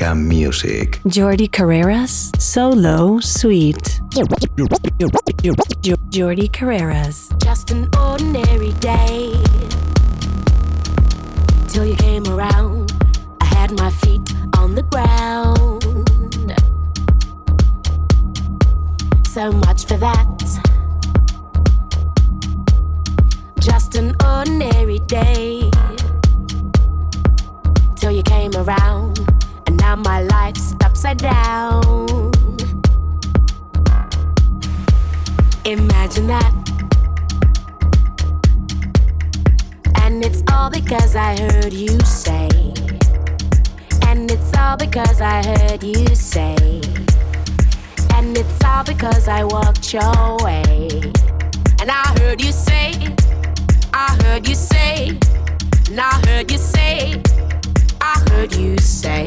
Balearica Music. Jordi Carreras. Solo Sweet. Jordi Carreras. Just an ordinary day. Till you came around, I had my feet on the ground. So much for that. Just an ordinary day. Till you came around, and now my life's upside down. Imagine that. And it's all because I heard you say. And it's all because I heard you say. And it's all because I walked your way. And I heard you say, I heard you say, and I heard you say, I heard you say,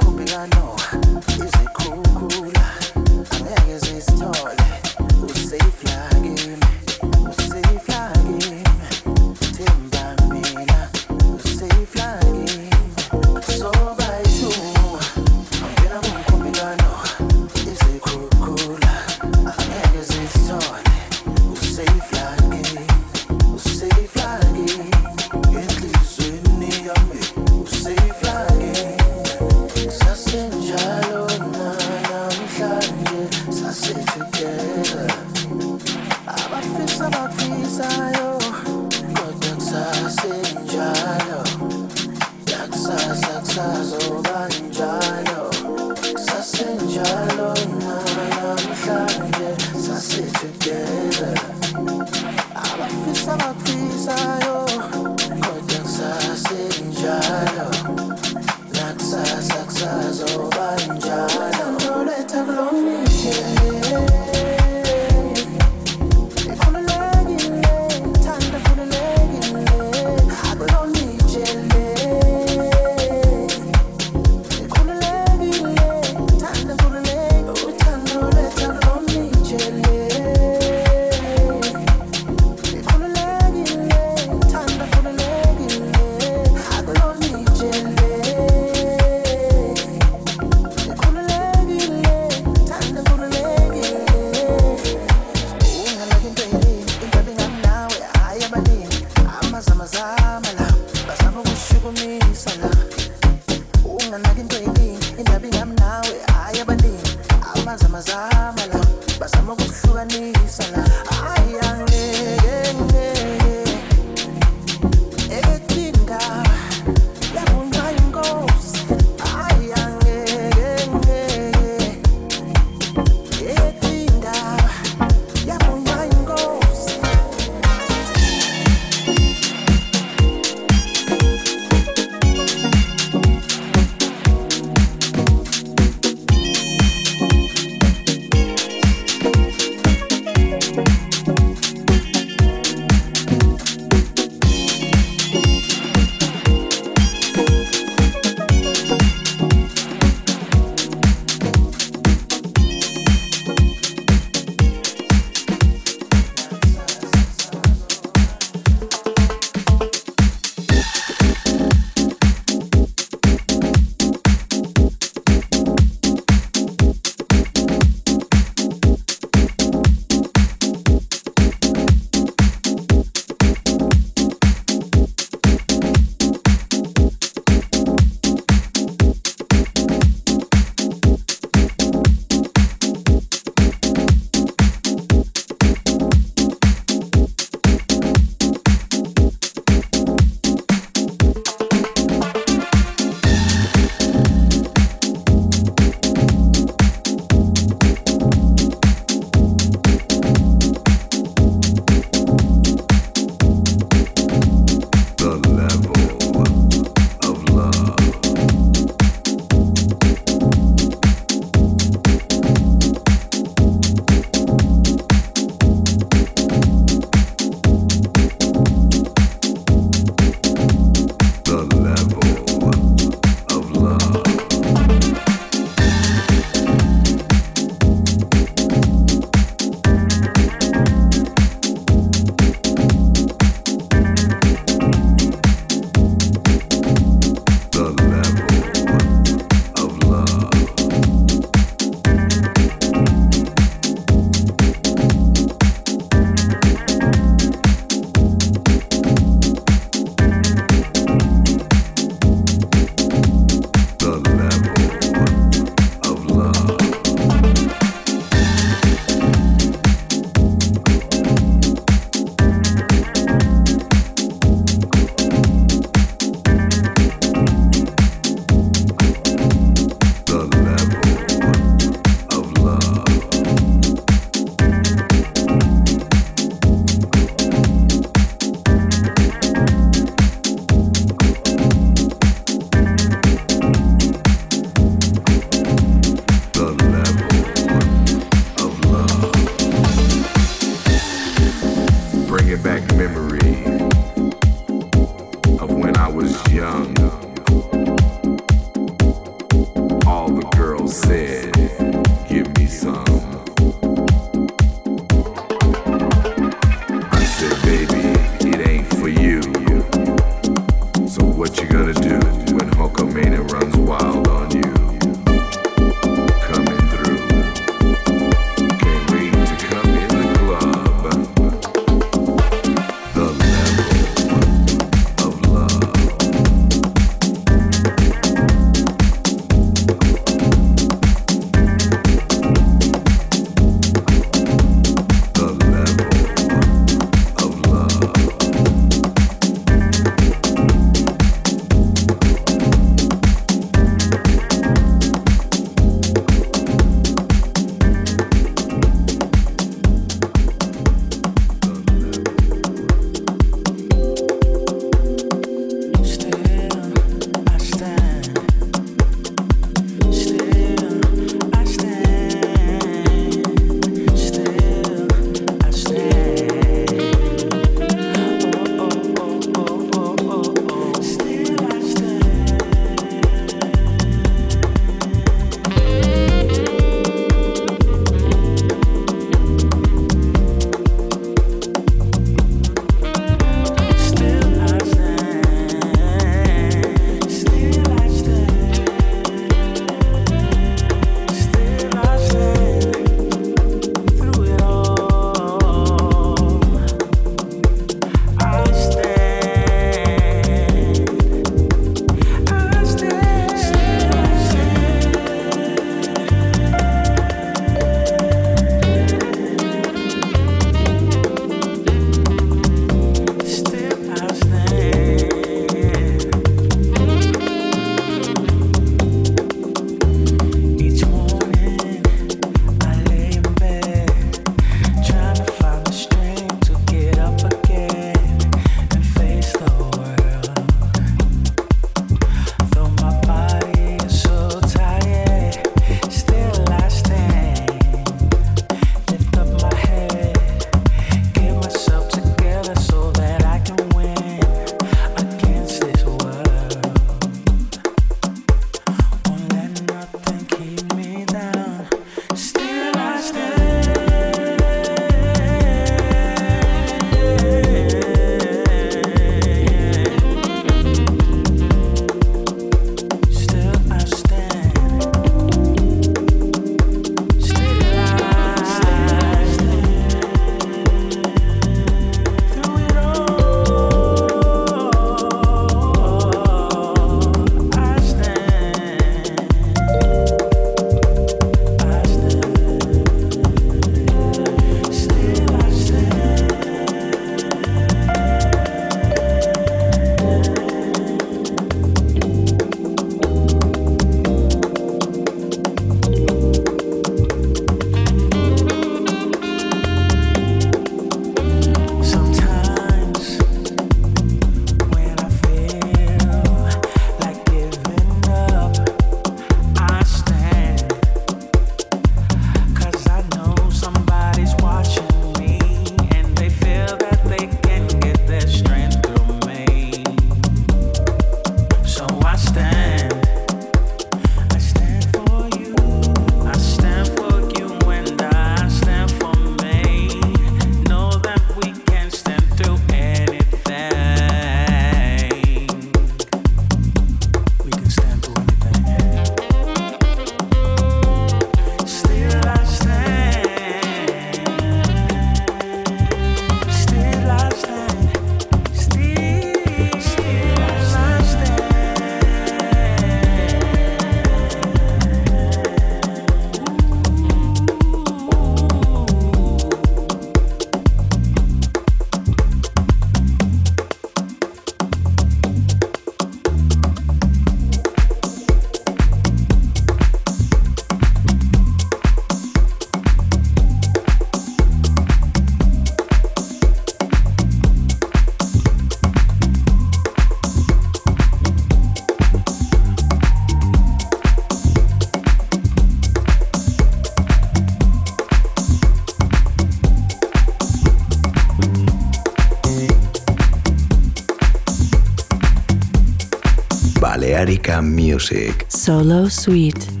Music. Solo Sweet.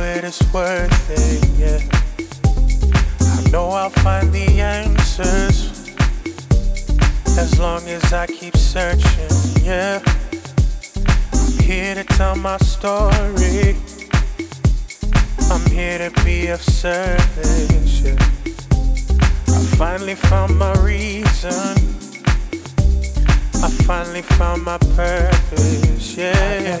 it is worth it, yeah. I know I'll find the answers as long as I keep searching, yeah. I'm here to tell my story. I'm here to be of service, yeah. I finally found my reason. I finally found my purpose, yeah.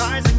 eyes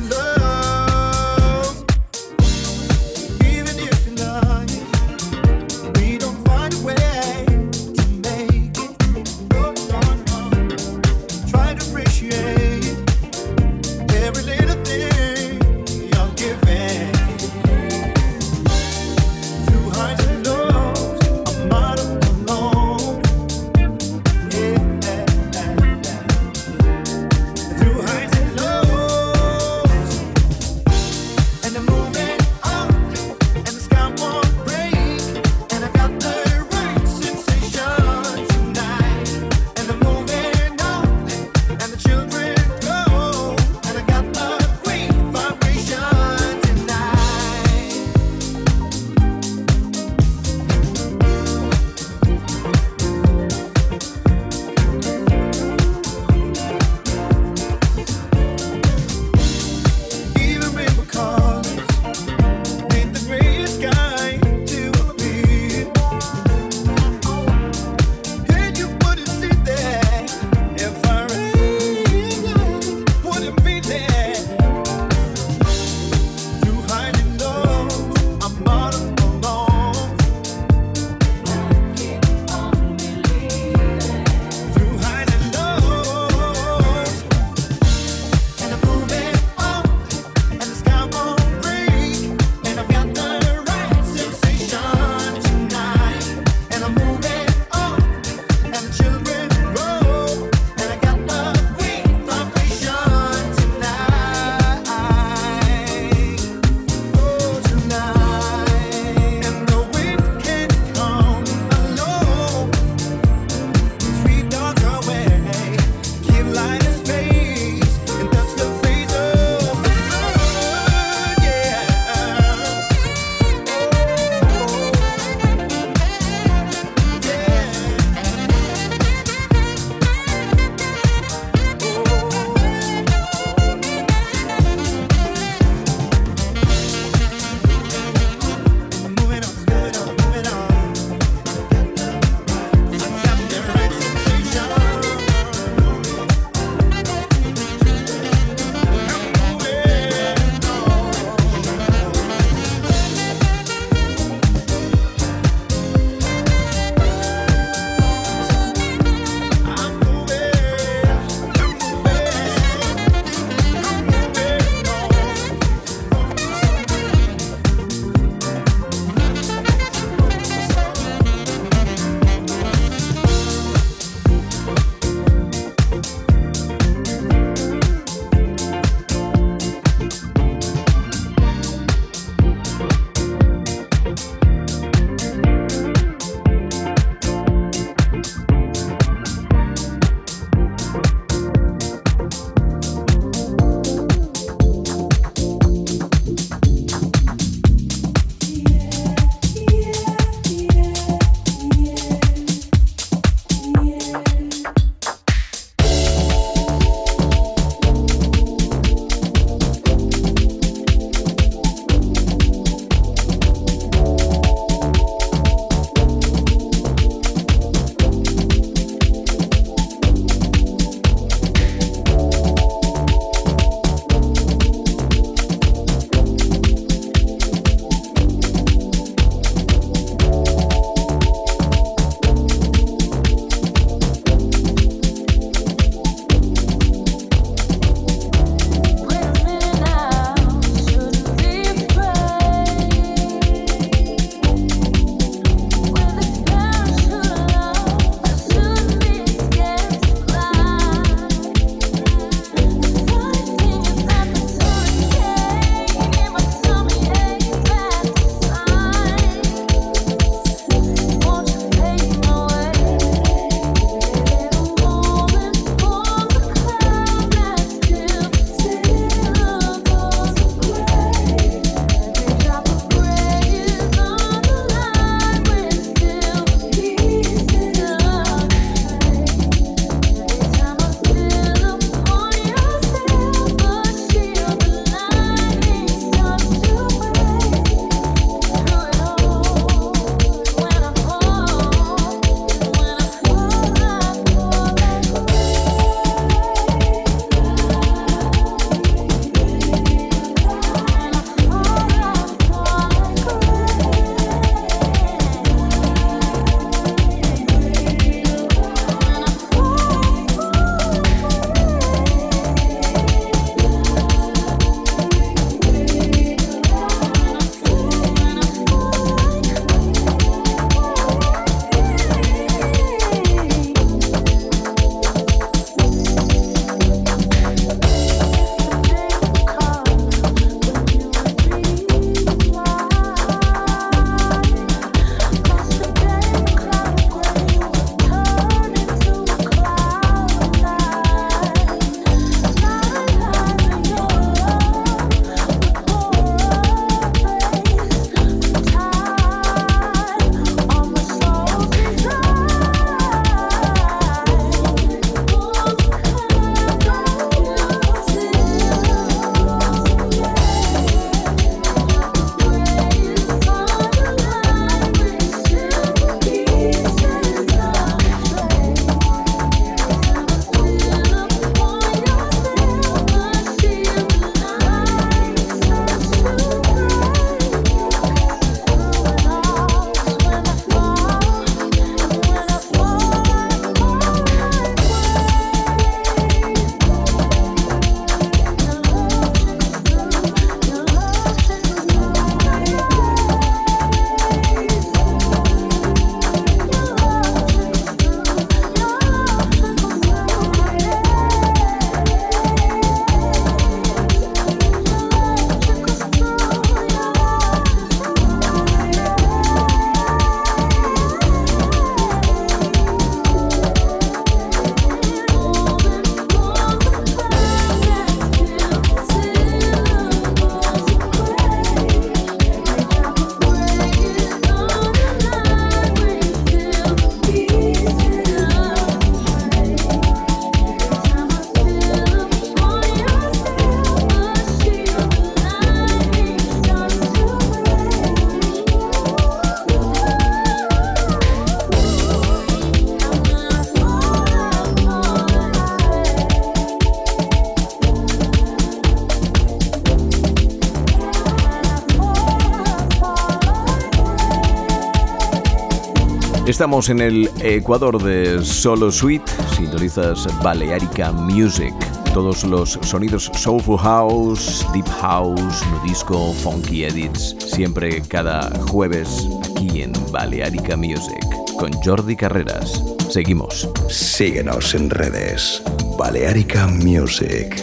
Estamos en el Ecuador de Solo Suite, sintonizas Balearica Music. Todos los sonidos Soulful House, Deep House, Nudisco, Funky Edits, siempre cada jueves aquí en Balearica Music con Jordi Carreras. Seguimos. Síguenos en redes. Balearica Music.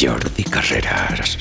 Jordi Carreras.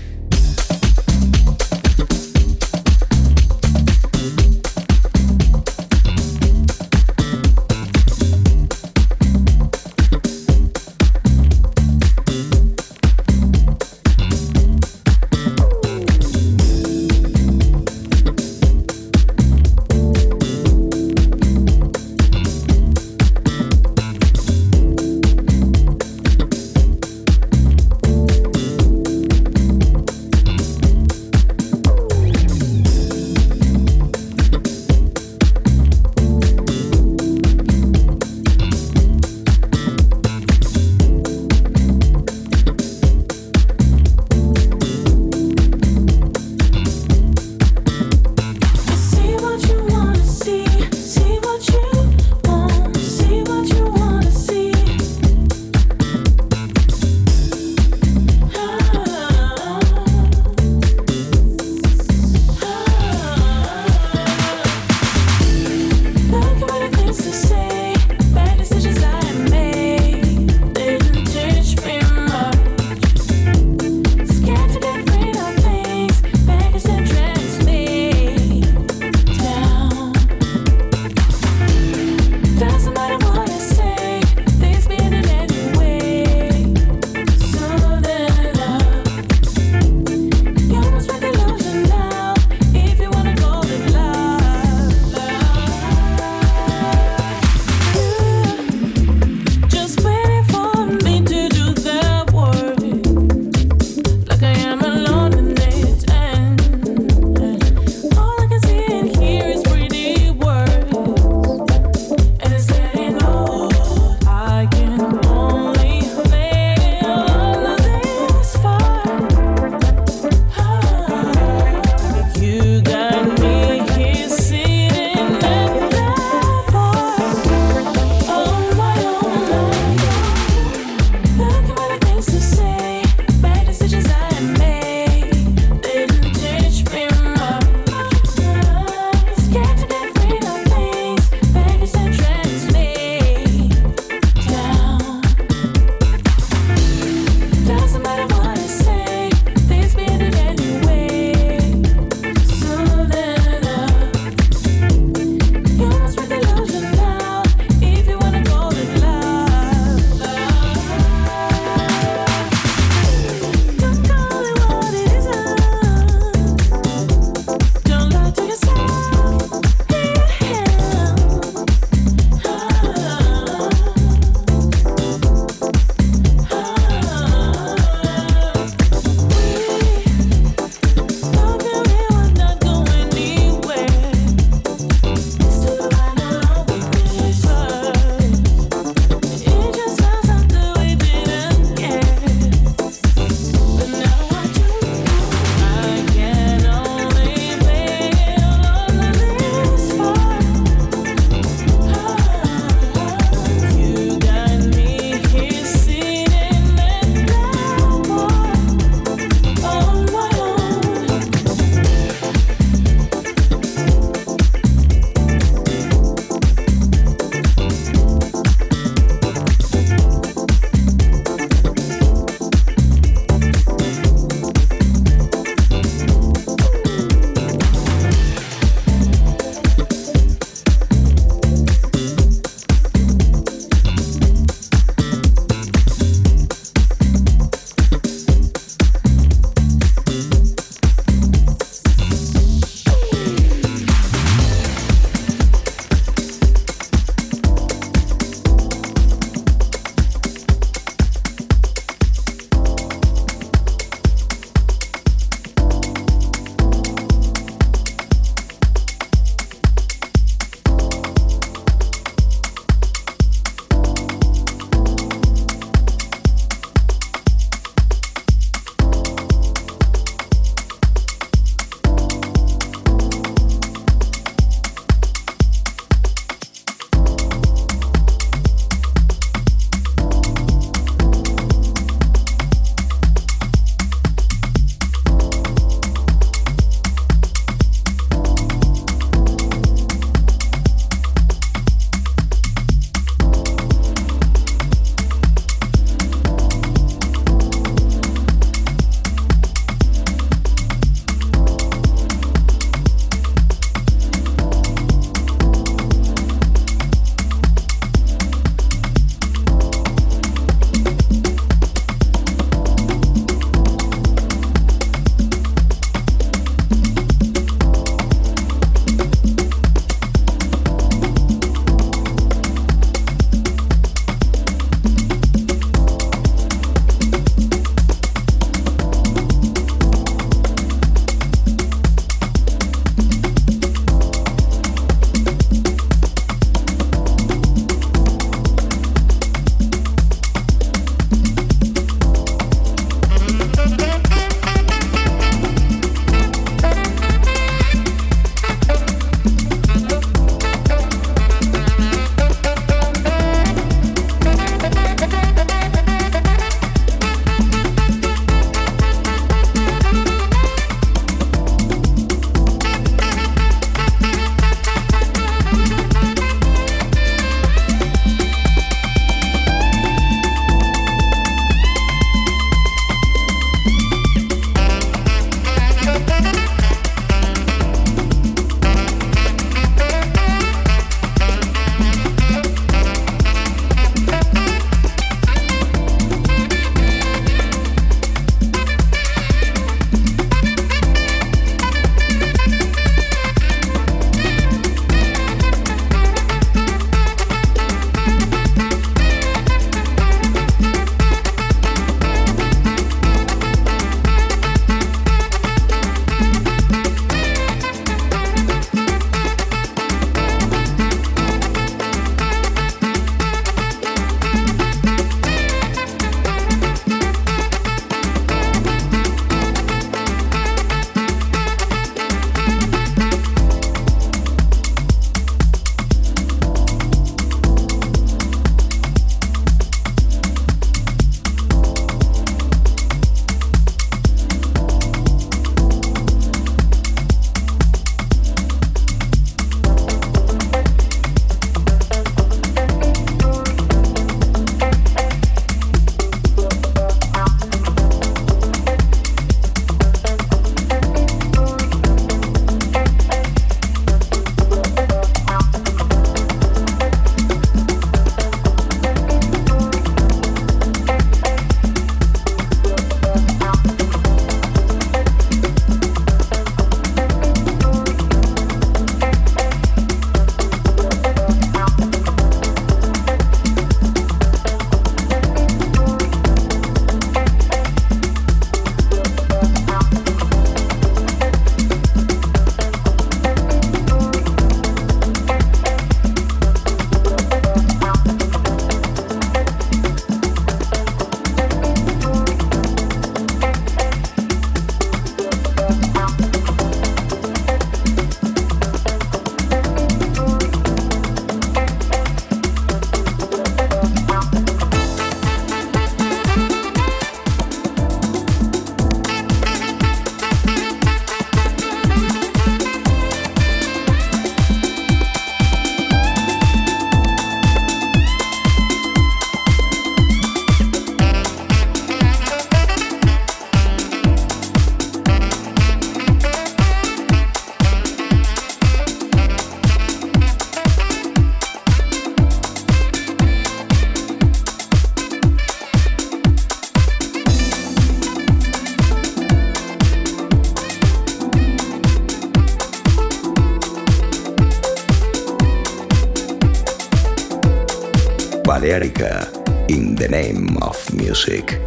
Balearica, in the name of music.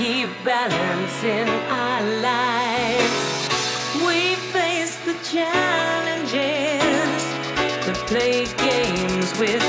keep balancing our lives. We face the challenges, the play games with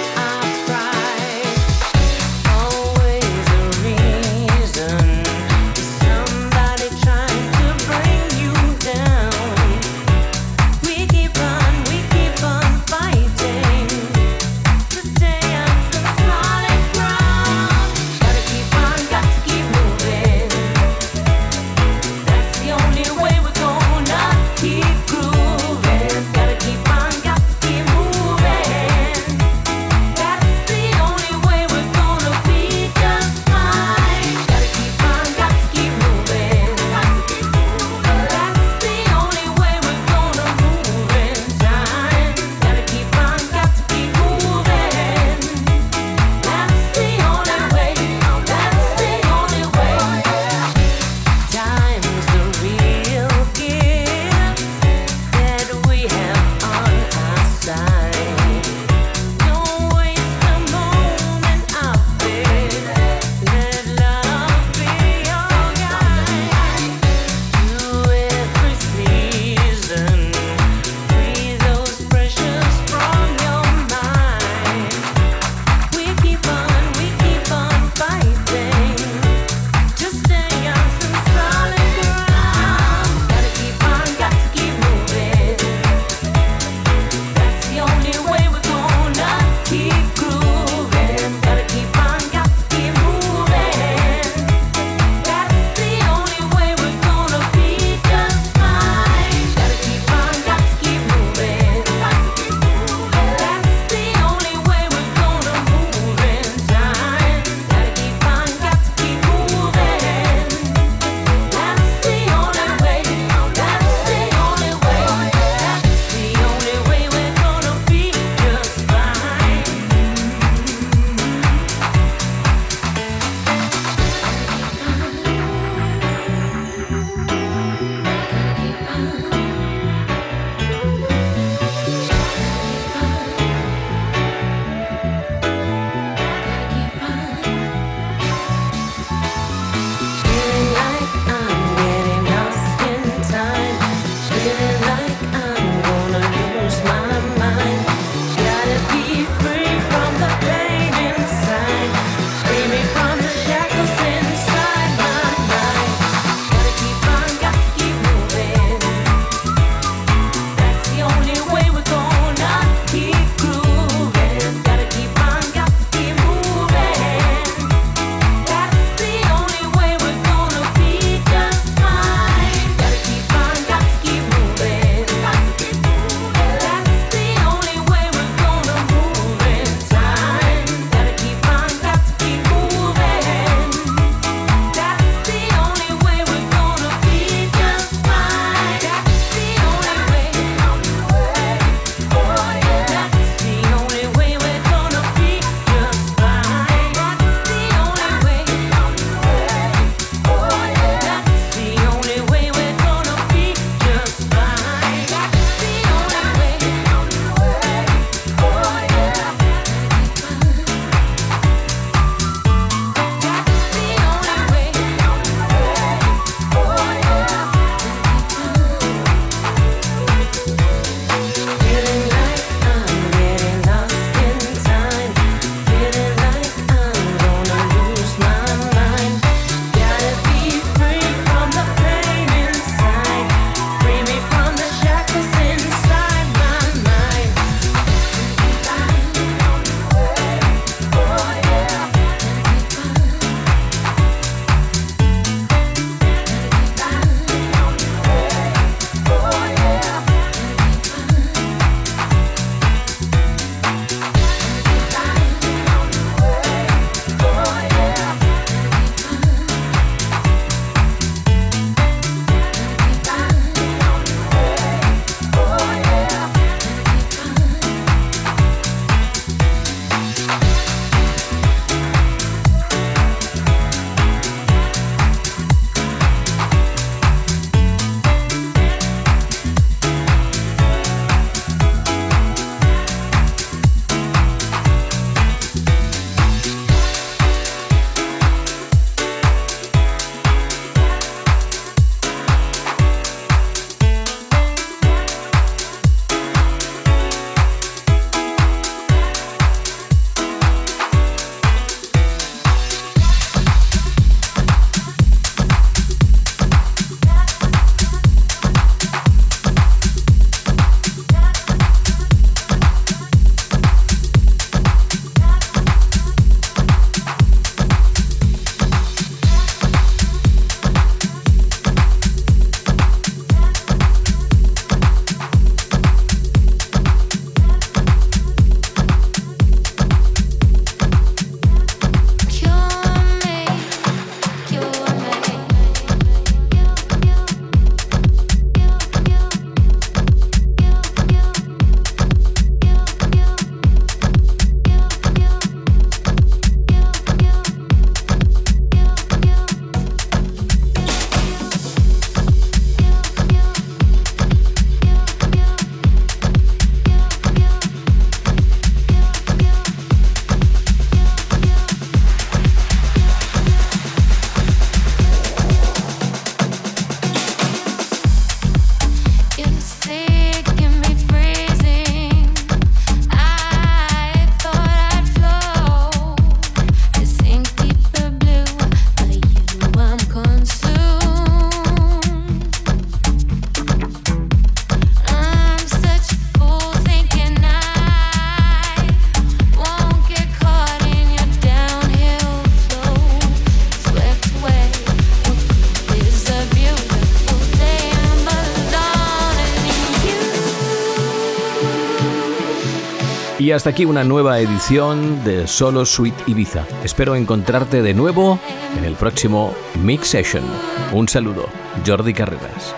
Y hasta aquí una nueva edición de Solo Suite Ibiza. Espero encontrarte de nuevo en el próximo Mix Session. Un saludo, Jordi Carreras.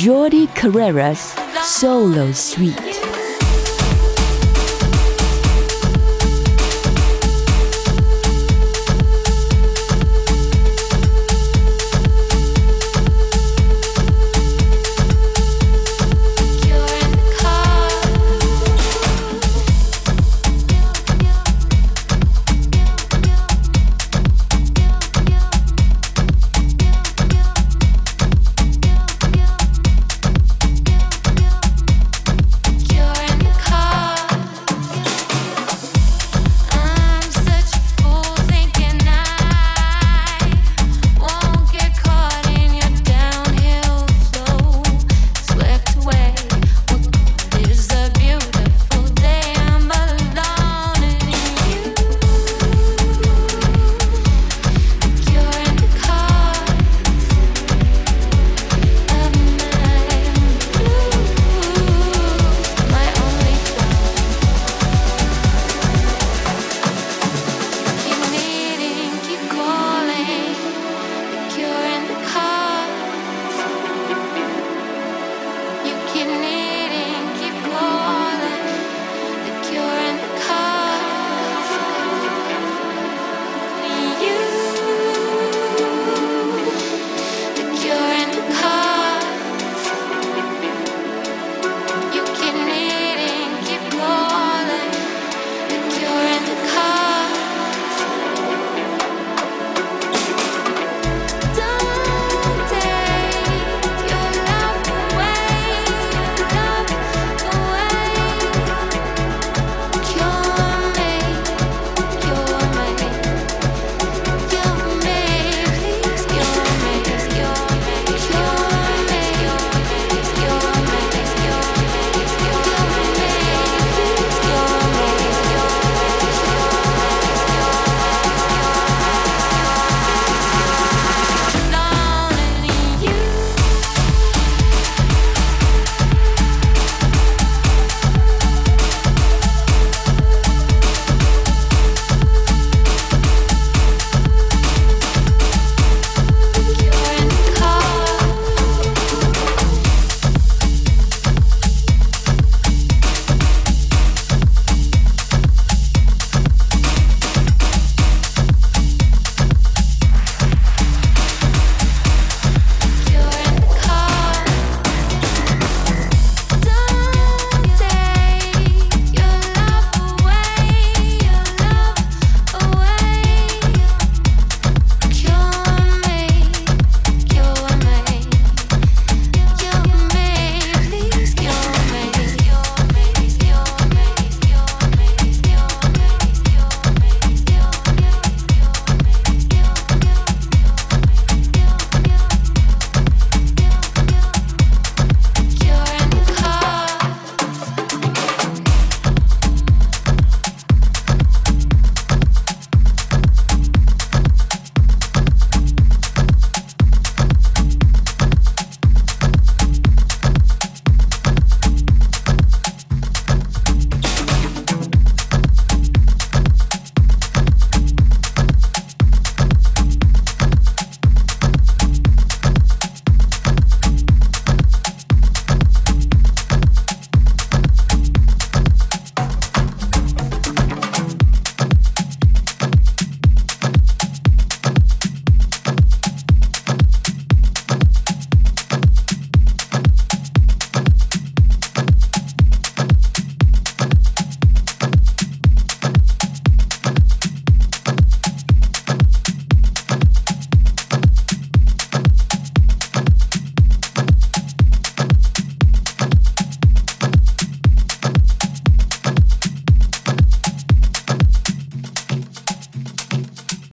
Jordi Carreras, Solo Suite.